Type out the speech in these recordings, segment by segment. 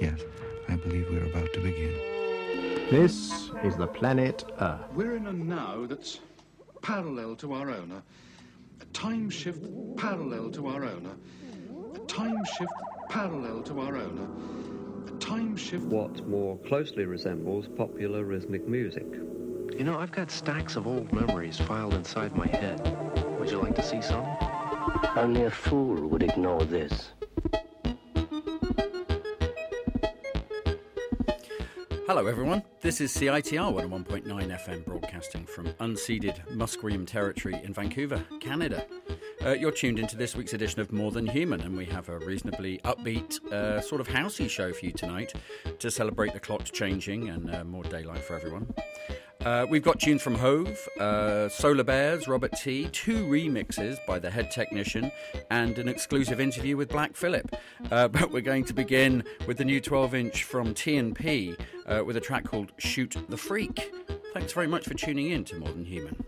Yes, I believe we're about to begin. This is the planet Earth. We're in a now that's parallel to our own, a, a time shift parallel to our own, a, a time shift parallel to our own, a, a time shift. what more closely resembles popular rhythmic music. You know, I've got stacks of old memories filed inside my head. Would you like to see some? Only a fool would ignore this. Hello, everyone. This is CITR 101.9 FM broadcasting from unceded Musqueam territory in Vancouver, Canada. Uh, you're tuned into this week's edition of More Than Human, and we have a reasonably upbeat, uh, sort of housey show for you tonight to celebrate the clocks changing and uh, more daylight for everyone. Uh, we've got tunes from Hove, uh, Solar Bears, Robert T, two remixes by the head technician, and an exclusive interview with Black Phillip. Uh, but we're going to begin with the new 12 inch from T&P uh, with a track called Shoot the Freak. Thanks very much for tuning in to More Than Human.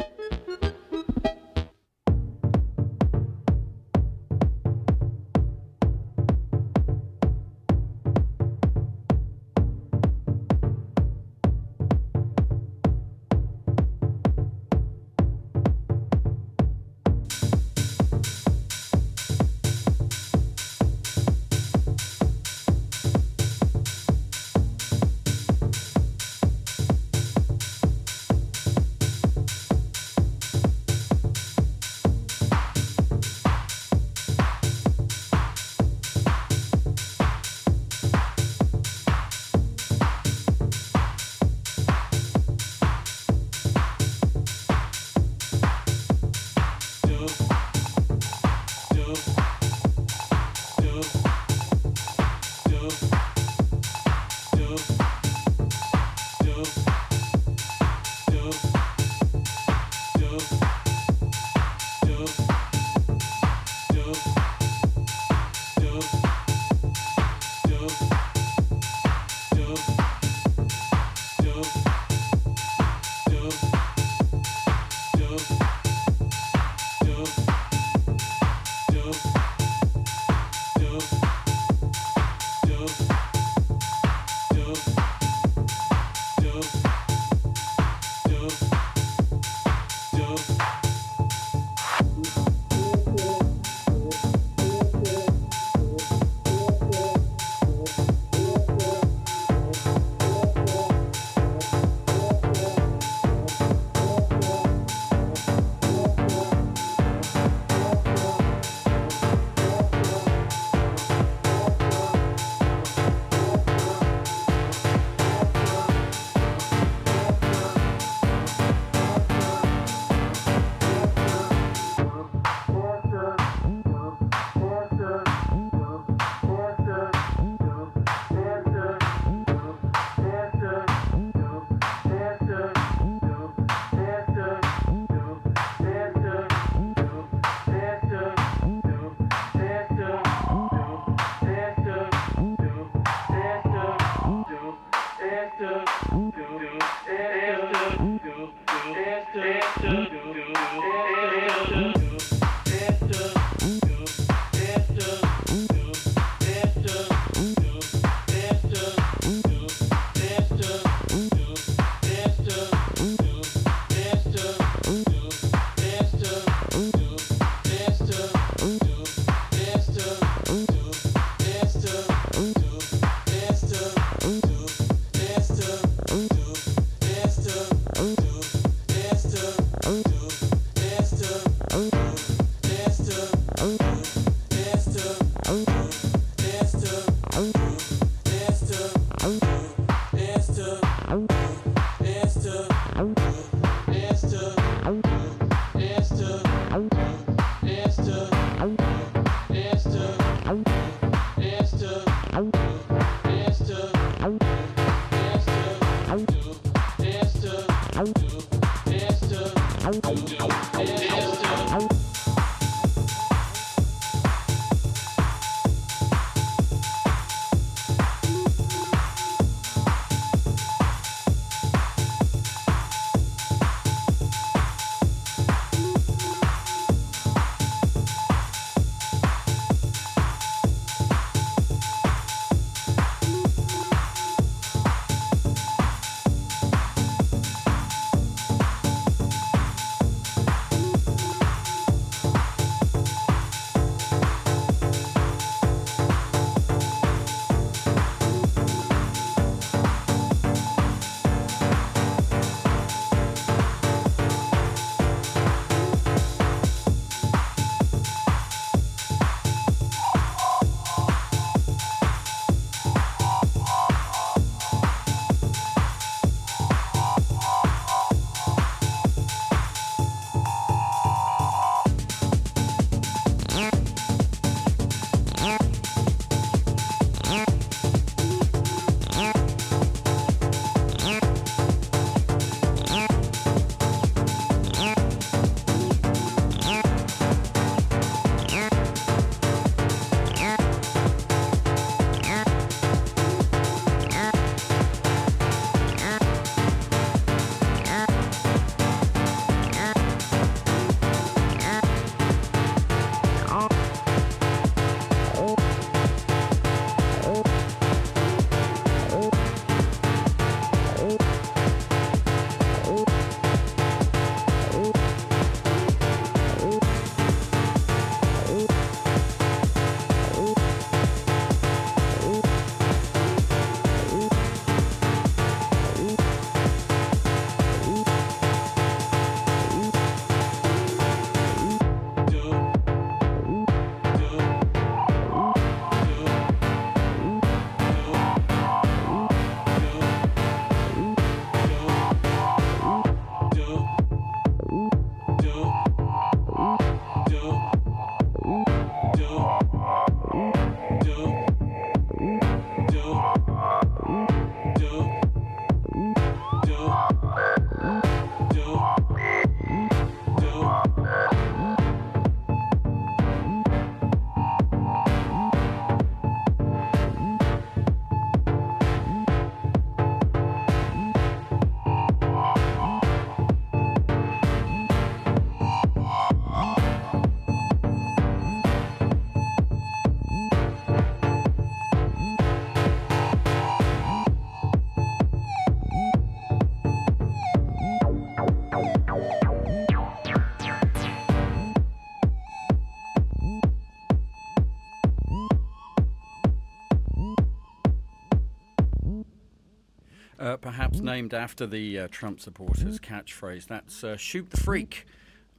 Named after the uh, Trump supporters' catchphrase. That's uh, "Shoot the Freak"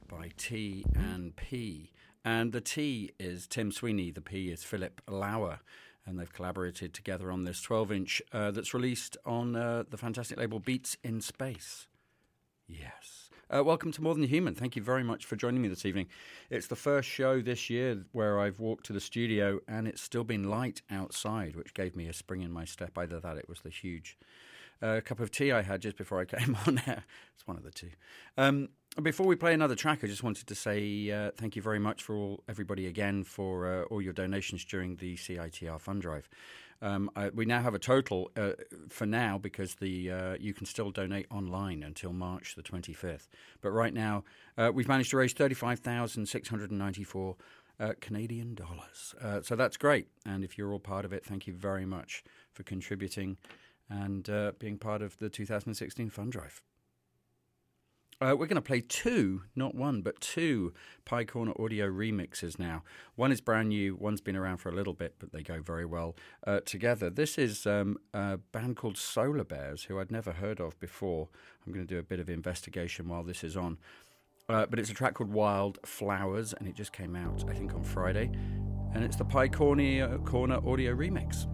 by T and P, and the T is Tim Sweeney. The P is Philip Lauer, and they've collaborated together on this 12-inch uh, that's released on uh, the fantastic label Beats in Space. Yes. Uh, welcome to More Than Human. Thank you very much for joining me this evening. It's the first show this year where I've walked to the studio and it's still been light outside, which gave me a spring in my step. Either that, it was the huge uh, cup of tea I had just before I came on air. It's one of the two. Um, before we play another track, I just wanted to say uh, thank you very much for all, everybody again for uh, all your donations during the CITR fund drive. Um, I, we now have a total uh, for now because the uh, you can still donate online until March the 25th. But right now, uh, we've managed to raise 35,694 uh, Canadian dollars. So that's great. And if you're all part of it, thank you very much for contributing and uh, being part of the 2016 fund drive. Uh, we're going to play two, not one, but two Pye Corner audio remixes now. One is brand new, one's been around for a little bit, but they go very well uh, together. This is um, a band called Solar Bears, who I'd never heard of before. I'm going to do a bit of investigation while this is on. Uh, but it's a track called Wild Flowers, and it just came out, I think, on Friday. And it's the Pye Corner, Corner audio remix.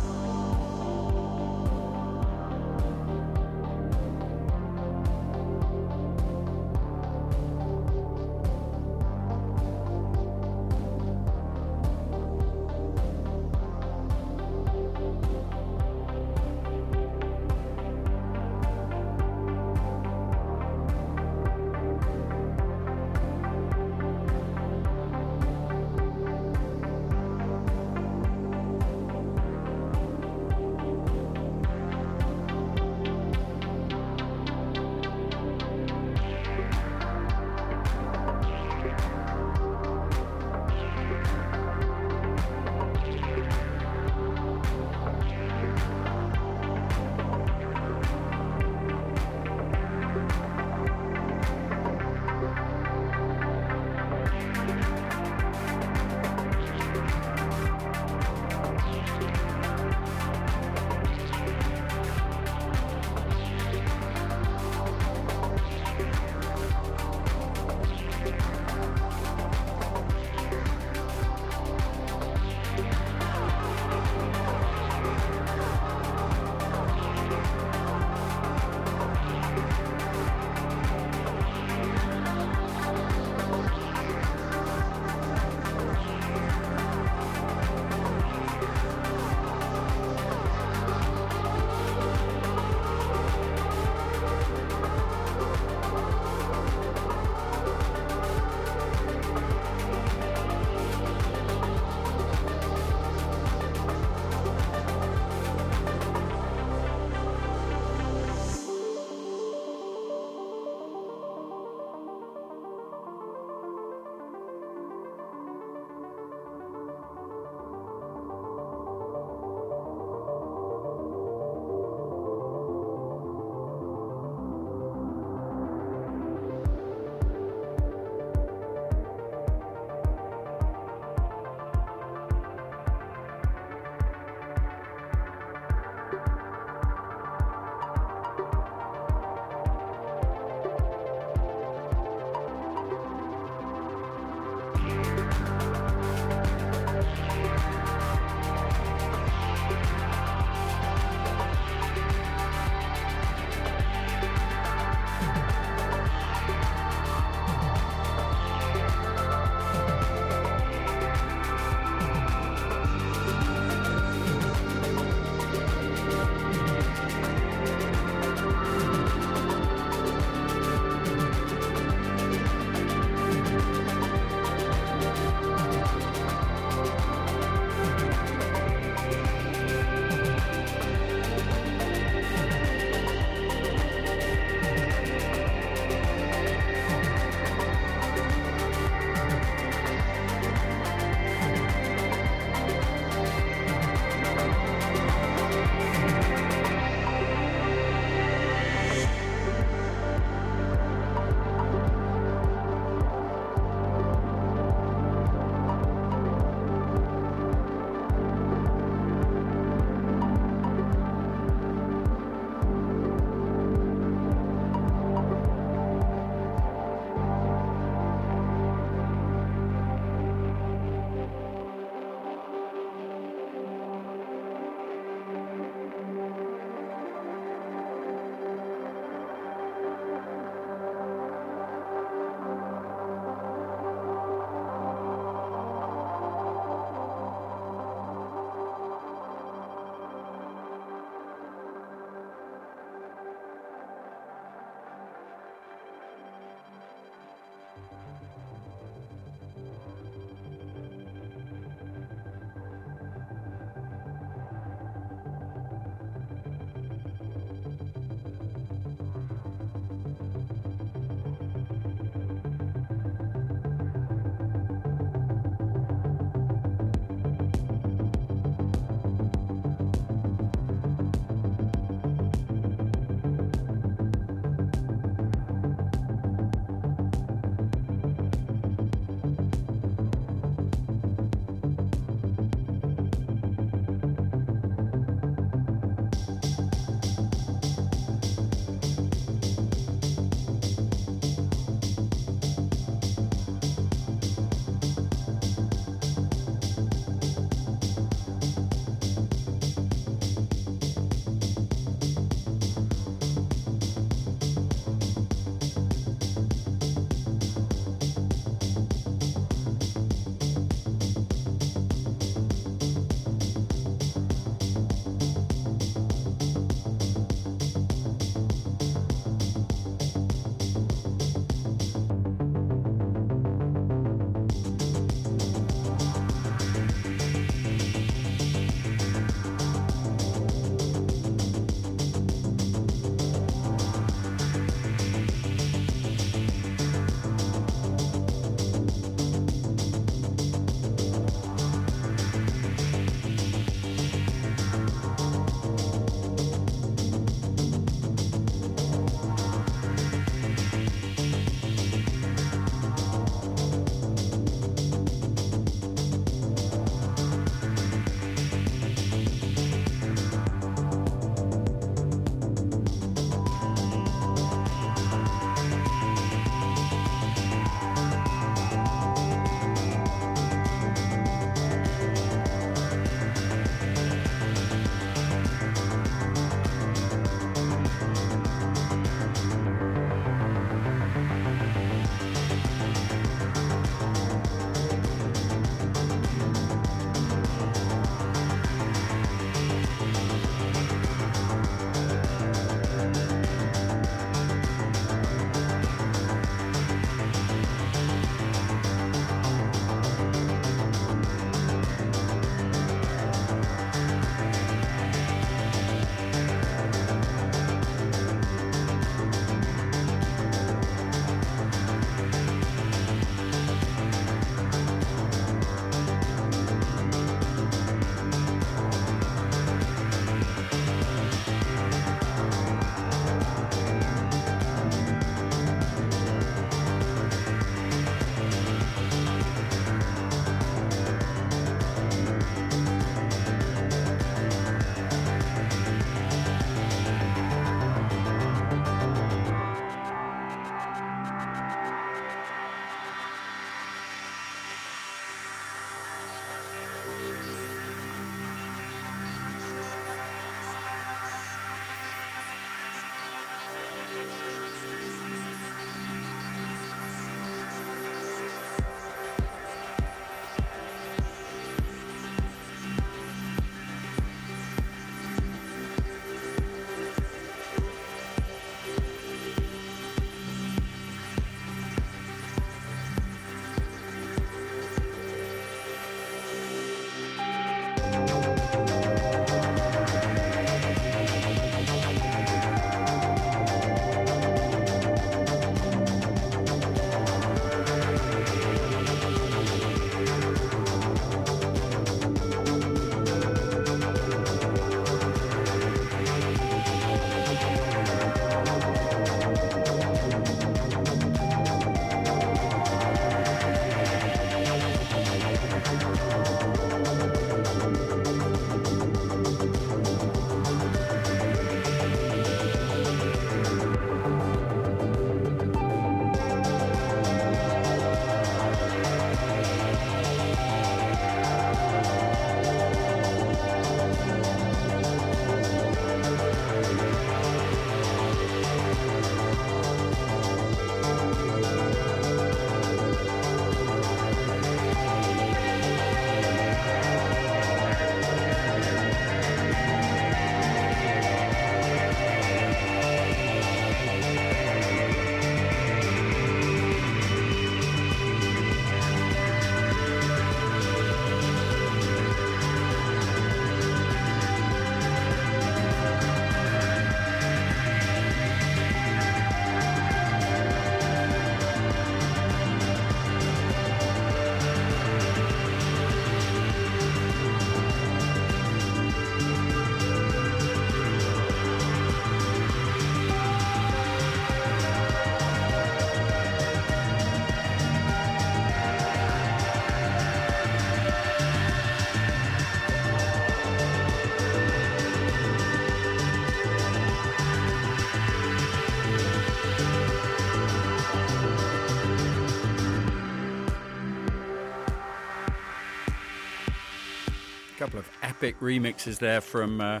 Epic remixes there from uh,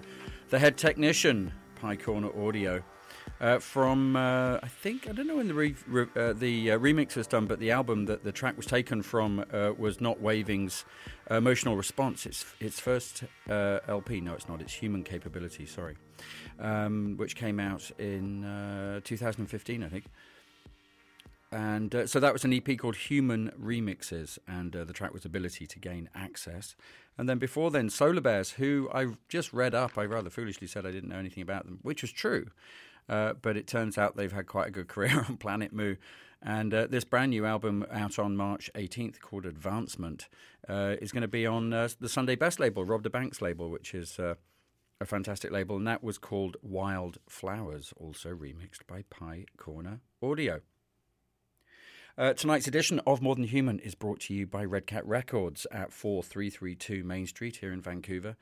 the head technician, Pye Corner Audio. Uh, from uh, I think I don't know when the re- re- uh, the uh, remix was done, but the album that the track was taken from uh, was not Waving's Emotional Response. It's its first uh, LP. No, it's not. It's Human Capability. Sorry, um, which came out in 2015, I think. And so that was an EP called Human Remixes, and the track was Ability to Gain Access. And then before then, Solar Bears, who I just read up. I rather foolishly said I didn't know anything about them, which was true. Uh, but it turns out they've had quite a good career on Planet Mu. And uh, this brand new album out on March 18th called Advancement uh, is going to be on uh, the Sunday Best label, Rob da Bank's label, which is uh, a fantastic label. And that was called Wild Flowers, also remixed by Pye Corner Audio. Uh, tonight's edition of More Than Human is brought to you by Red Cat Records at 4332 Main Street here in Vancouver.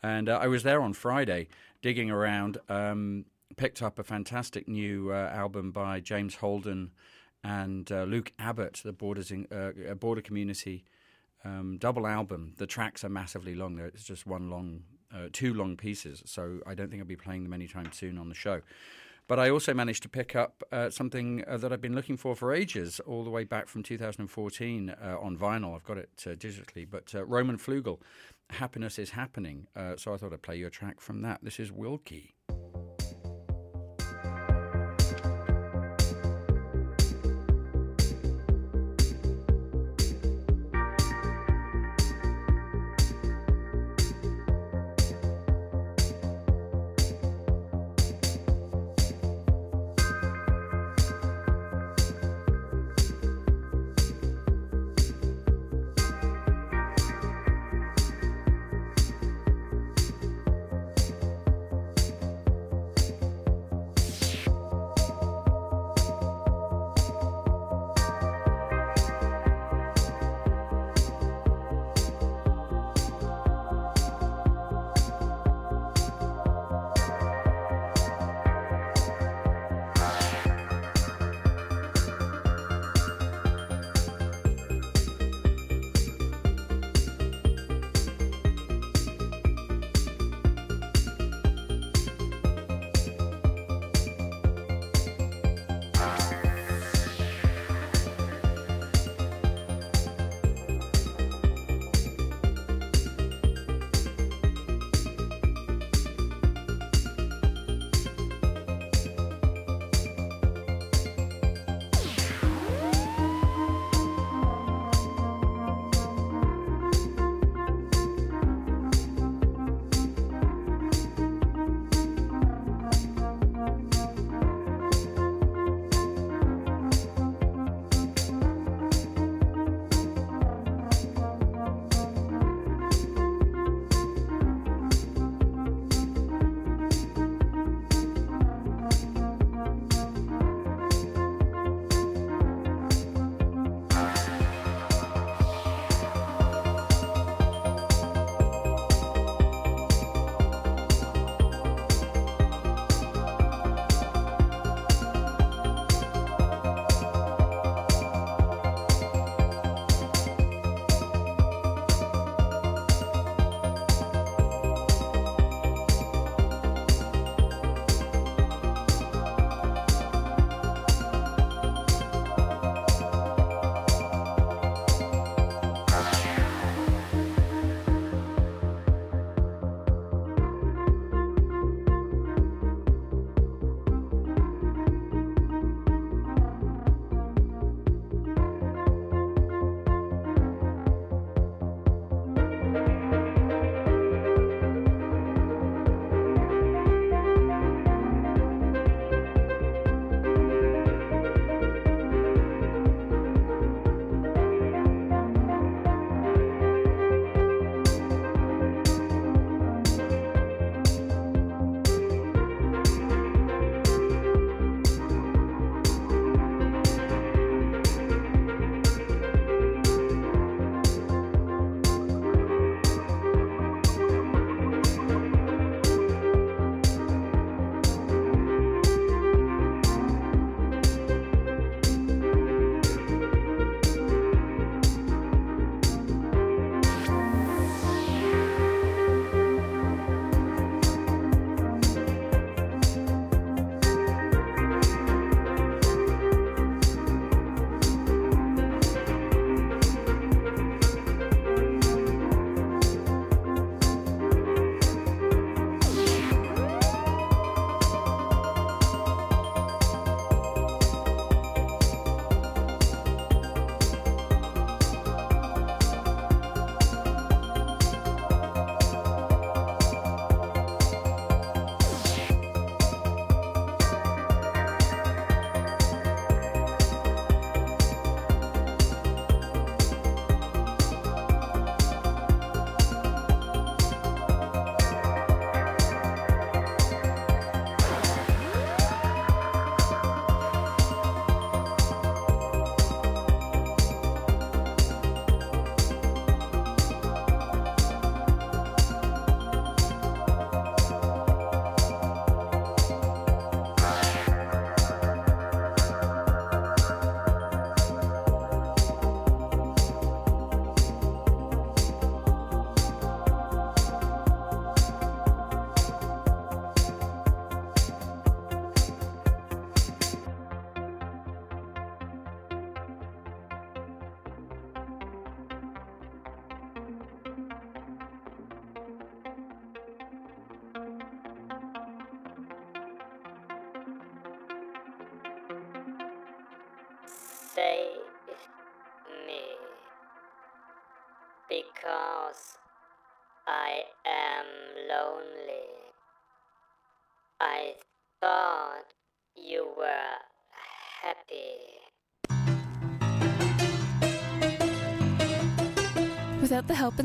And uh, I was there on Friday digging around. Um, picked up a fantastic new uh, album by James Holden and uh, Luke Abbott, the Borders in, uh, Border Community um, double album. The tracks are massively long. It's just one long, uh, two long pieces. So I don't think I'll be playing them anytime soon on the show. But I also managed to pick up uh, something uh, that I've been looking for for ages, all the way back from 2014 on vinyl. I've got it digitally. But Roman Flugel, Happiness is Happening. so I thought I'd play you a track from that. This is Wilkie.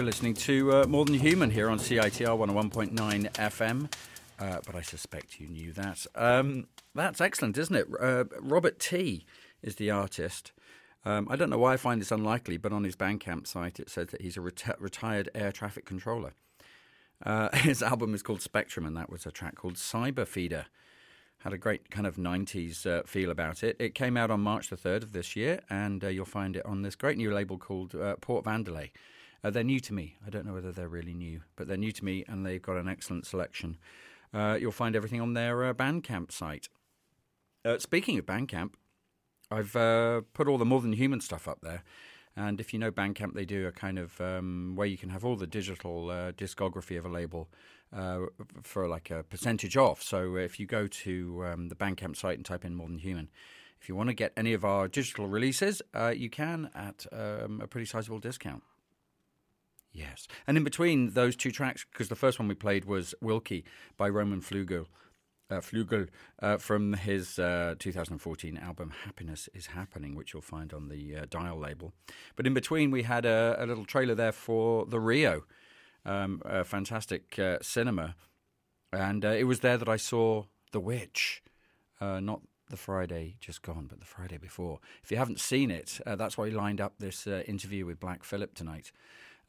You're listening to uh, More Than Human here on CITR 101.9 FM. uh, but I suspect you knew that. Um, that's excellent, isn't it? Uh, Robert T is the artist. Um, I don't know why I find this unlikely, but on his Bandcamp site it says that he's a reti- retired air traffic controller. Uh, his album is called Spectrum, and that was a track called Cyber Feeder. Had a great kind of 90s uh, feel about it. It came out on March the 3rd of this year, and uh, you'll find it on this great new label called Port Vandelay. Uh, they're new to me. I don't know whether they're really new, but they're new to me, and they've got an excellent selection. Uh, you'll find everything on their uh, Bandcamp site. speaking of Bandcamp, I've put all the More Than Human stuff up there. And if you know Bandcamp, they do a kind of um, where you can have all the digital uh, discography of a label uh, for like a percentage off. So if you go to um, the Bandcamp site and type in More Than Human, if you want to get any of our digital releases, uh, you can at um, a pretty sizable discount. Yes. And in between those two tracks, because the first one we played was Wilkie by Roman Flugel, uh, Flugel uh, from his uh, 2014 album Happiness is Happening, which you'll find on the uh, Dial label. But in between, we had a, a little trailer there for the Rio, um, a fantastic uh, cinema. And uh, it was there that I saw The Witch, not the Friday just gone, but the Friday before. If you haven't seen it, that's why we lined up this interview with Black Phillip tonight.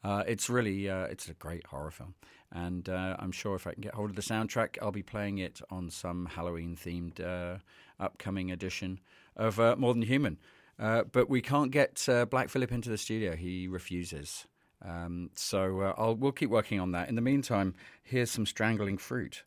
Uh, it's really uh, it's a great horror film, and uh, I'm sure if I can get hold of the soundtrack, I'll be playing it on some Halloween themed uh, upcoming edition of uh, More Than Human. Uh, but we can't get Black Phillip into the studio; he refuses. Um, so I'll we'll keep working on that. In the meantime, here's some strangling fruit.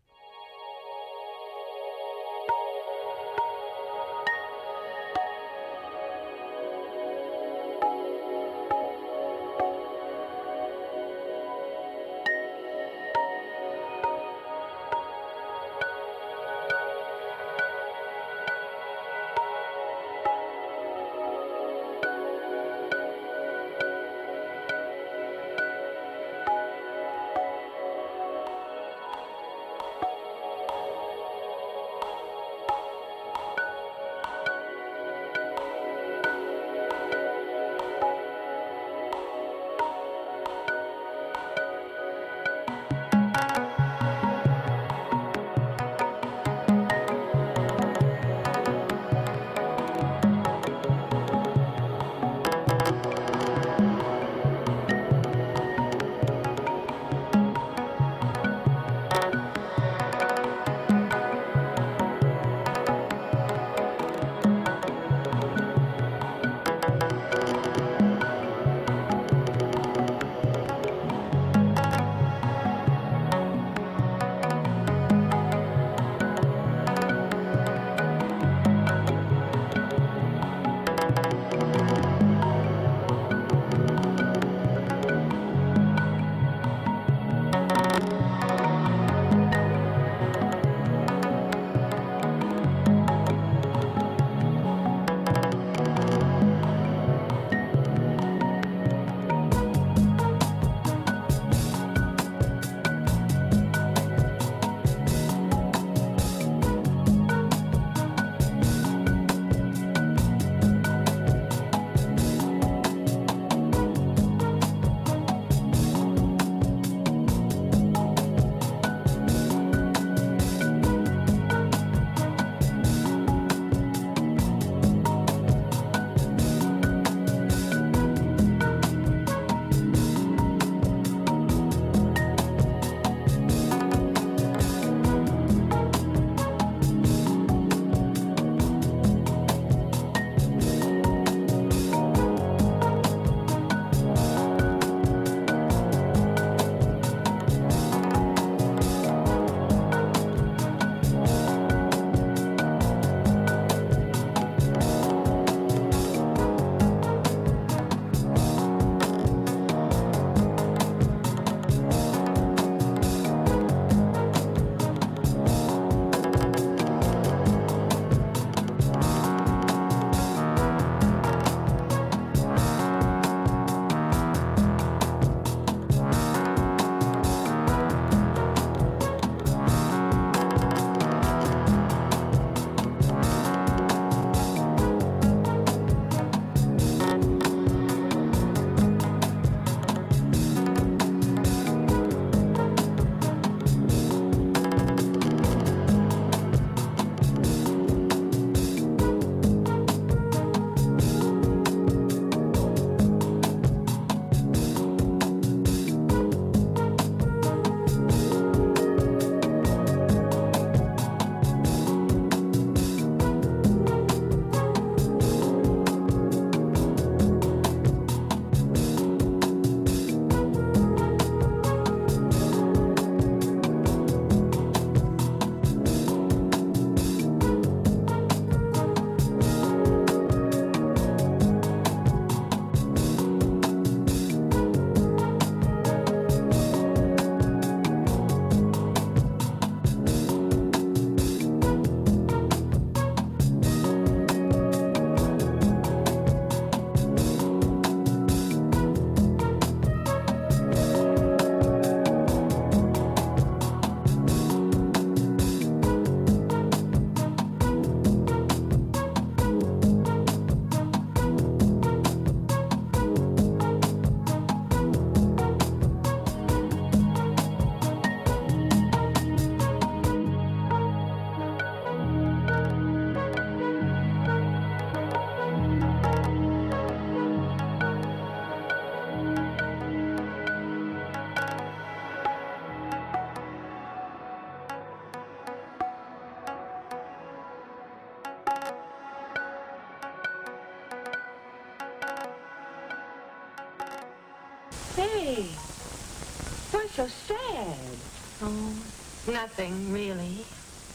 Nothing really.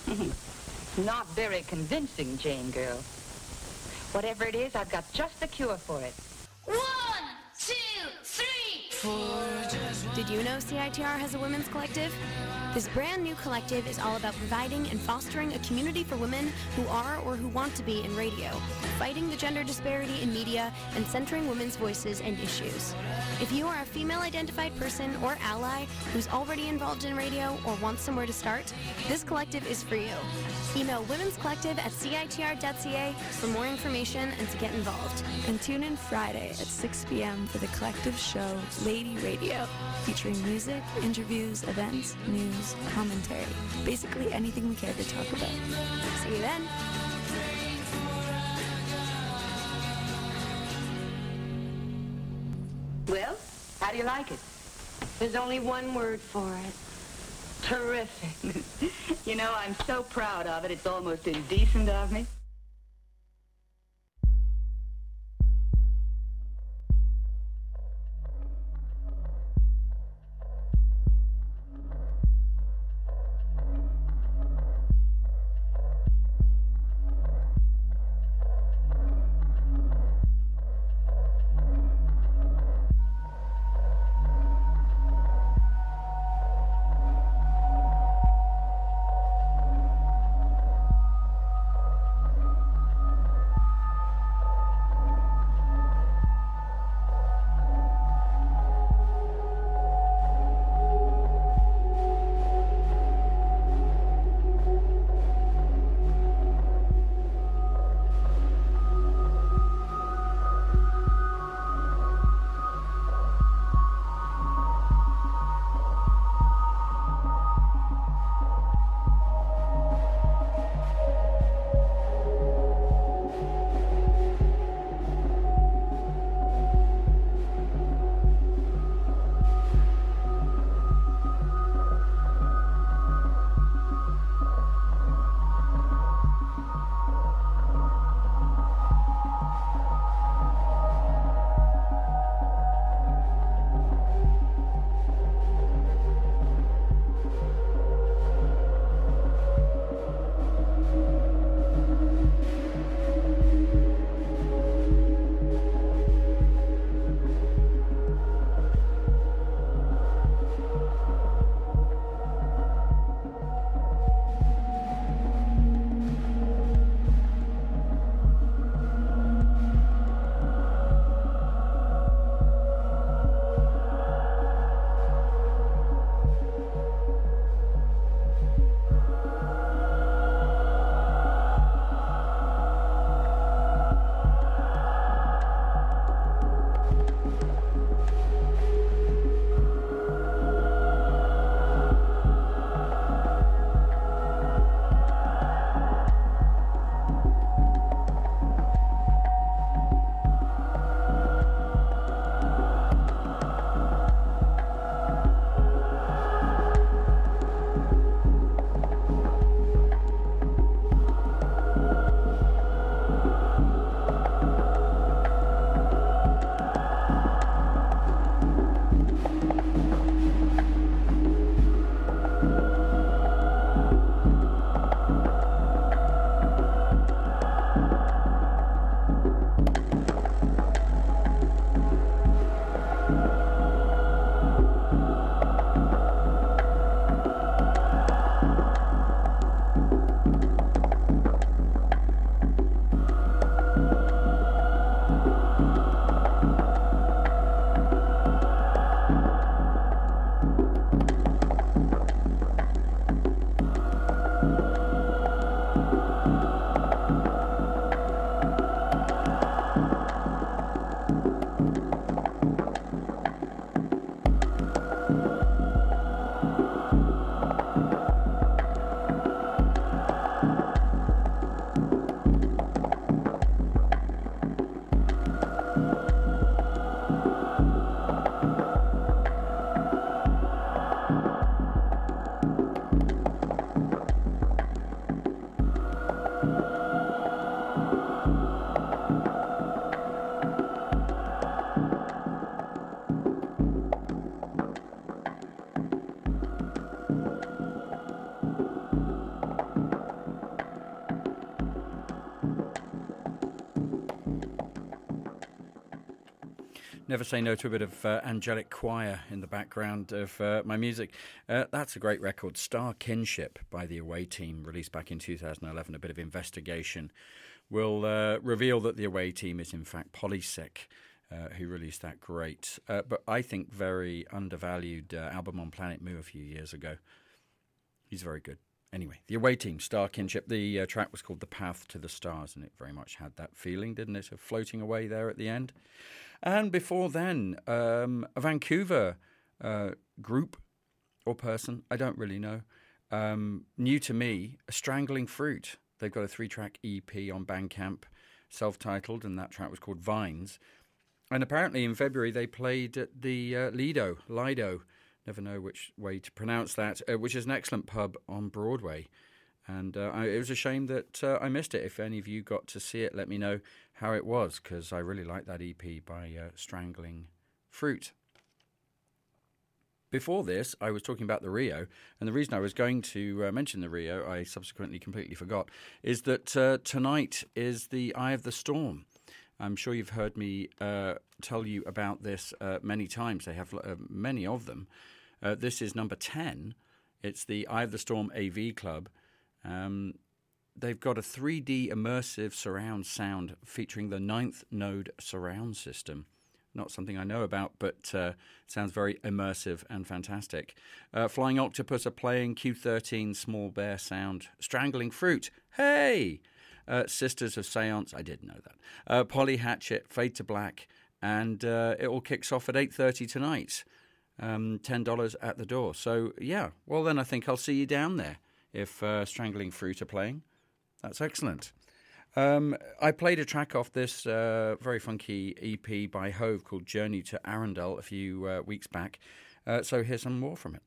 Not very convincing, Jane girl. Whatever it is, I've got just the cure for it. One, two, three, four. Did you know CITR has a women's collective? This brand new collective is all about providing and fostering a community for women who are or who want to be in radio, fighting the gender disparity in media, and centering women's voices and issues. If you are a female identified person or ally who's already involved in radio or wants somewhere to start, this collective is for you. Email Women's Collective at CITR.ca for more information and to get involved. And tune in Friday at 6 p.m. for the collective show Lady Radio, featuring music, interviews, events, news, commentary, basically anything we care to talk about. See you then. Well, how do you like it? There's only one word for it. Terrific. you know, I'm so proud of it, it's almost indecent of me. Never say no to a bit of uh, angelic choir in the background of uh, my music. Uh, that's a great record, Star Kinship by the Away Team, released back in 2011. A bit of investigation will uh, reveal that the Away Team is in fact Polysick. Uh, who released that great, uh, but I think very undervalued album on Planet Mu a few years ago. He's very good. Anyway, the away team, Star Kinship, the uh, track was called The Path to the Stars, and it very much had that feeling, didn't it, of floating away there at the end. And before then, um, a Vancouver uh, group or person, I don't really know, um, new to me, A Strangling Fruit. They've got a three track EP on Bandcamp, self titled, and that track was called Vines. And apparently in February they played at the uh, Lido, Lido never know which way to pronounce that, uh, which is an excellent pub on Broadway. And uh, I, it was a shame that uh, I missed it. If any of you got to see it, let me know how it was, because I really like that EP by uh, Strangling Fruit. Before this, I was talking about the Rio, and the reason I was going to uh, mention the Rio, I subsequently completely forgot, is that uh, tonight is the Eye of the Storm. I'm sure you've heard me uh, tell you about this uh, many times. They have uh, many of them. Uh, this is number 10. It's the Eye of the Storm AV Club. Um, they've got a 3D immersive surround sound featuring the ninth node surround system. Not something I know about, but uh, sounds very immersive and fantastic. Uh, Flying Octopus are playing Q13 Small Bear Sound, Strangling Fruit. Hey! Uh, Sisters of Seance, I did know that. Uh, Polly Hatchet, Fade to Black, and uh, it all kicks off at 8.30 tonight um, $10 at the door. So, yeah, well, then I think I'll see you down there if uh, Strangling Fruit are playing. That's excellent. Um, I played a track off this uh, very funky EP by Hove called Journey to Arundel a few uh, weeks back. Uh, so here's some more from it.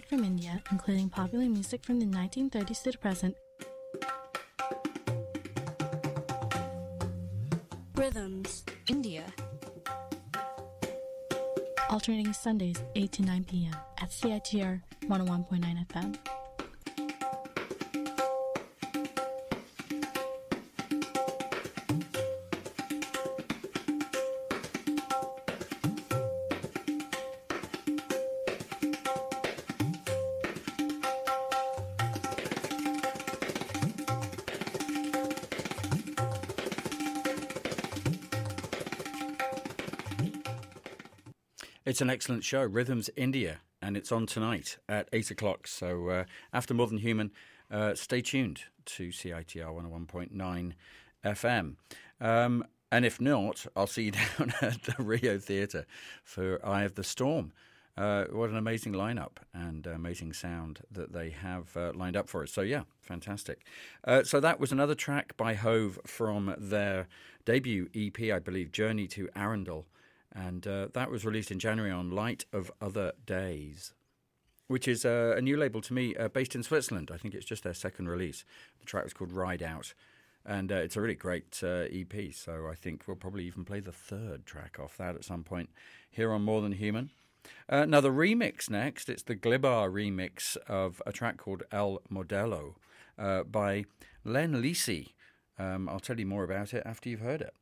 Music from India, including popular music from the 1930s to the present. Rhythms. India. Alternating Sundays, 8 to 9 p.m. at CITR 101.9 FM. It's an excellent show, Rhythms India, and it's on tonight at 8 o'clock. So uh, after More Than Human, uh, stay tuned to CITR 101.9 FM. Um, and if not, I'll see you down at the Rio Theatre for Eye of the Storm. Uh, what an amazing lineup and amazing sound that they have uh, lined up for us. So, yeah, fantastic. Uh, so, that was another track by Hove from their debut EP, I believe, Journey to Arundel and uh, that was released in January on Light of Other Days, which is uh, a new label to me, uh, based in Switzerland. I think it's just their second release. The track was called Ride Out, and uh, it's a really great uh, EP. So I think we'll probably even play the third track off that at some point here on More Than Human. Uh, now the remix next, it's the Glibar remix of a track called El Modelo by Len Lisi. Um, I'll tell you more about it after you've heard it.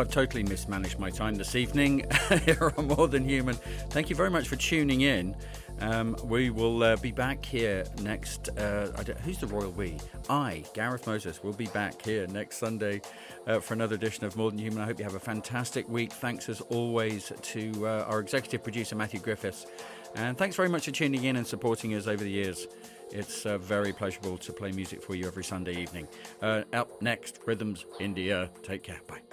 I've totally mismanaged my time this evening here on More Than Human. Thank you very much for tuning in. Um, we will uh, be back here next. Uh, who's the royal we? I, Gareth Moses, will be back here next Sunday uh, for another edition of More Than Human. I hope you have a fantastic week. Thanks as always to uh, our executive producer, Matthew Griffiths. And thanks very much for tuning in and supporting us over the years. It's uh, very pleasurable to play music for you every Sunday evening. Uh, up next, Rhythms India. Take care. Bye.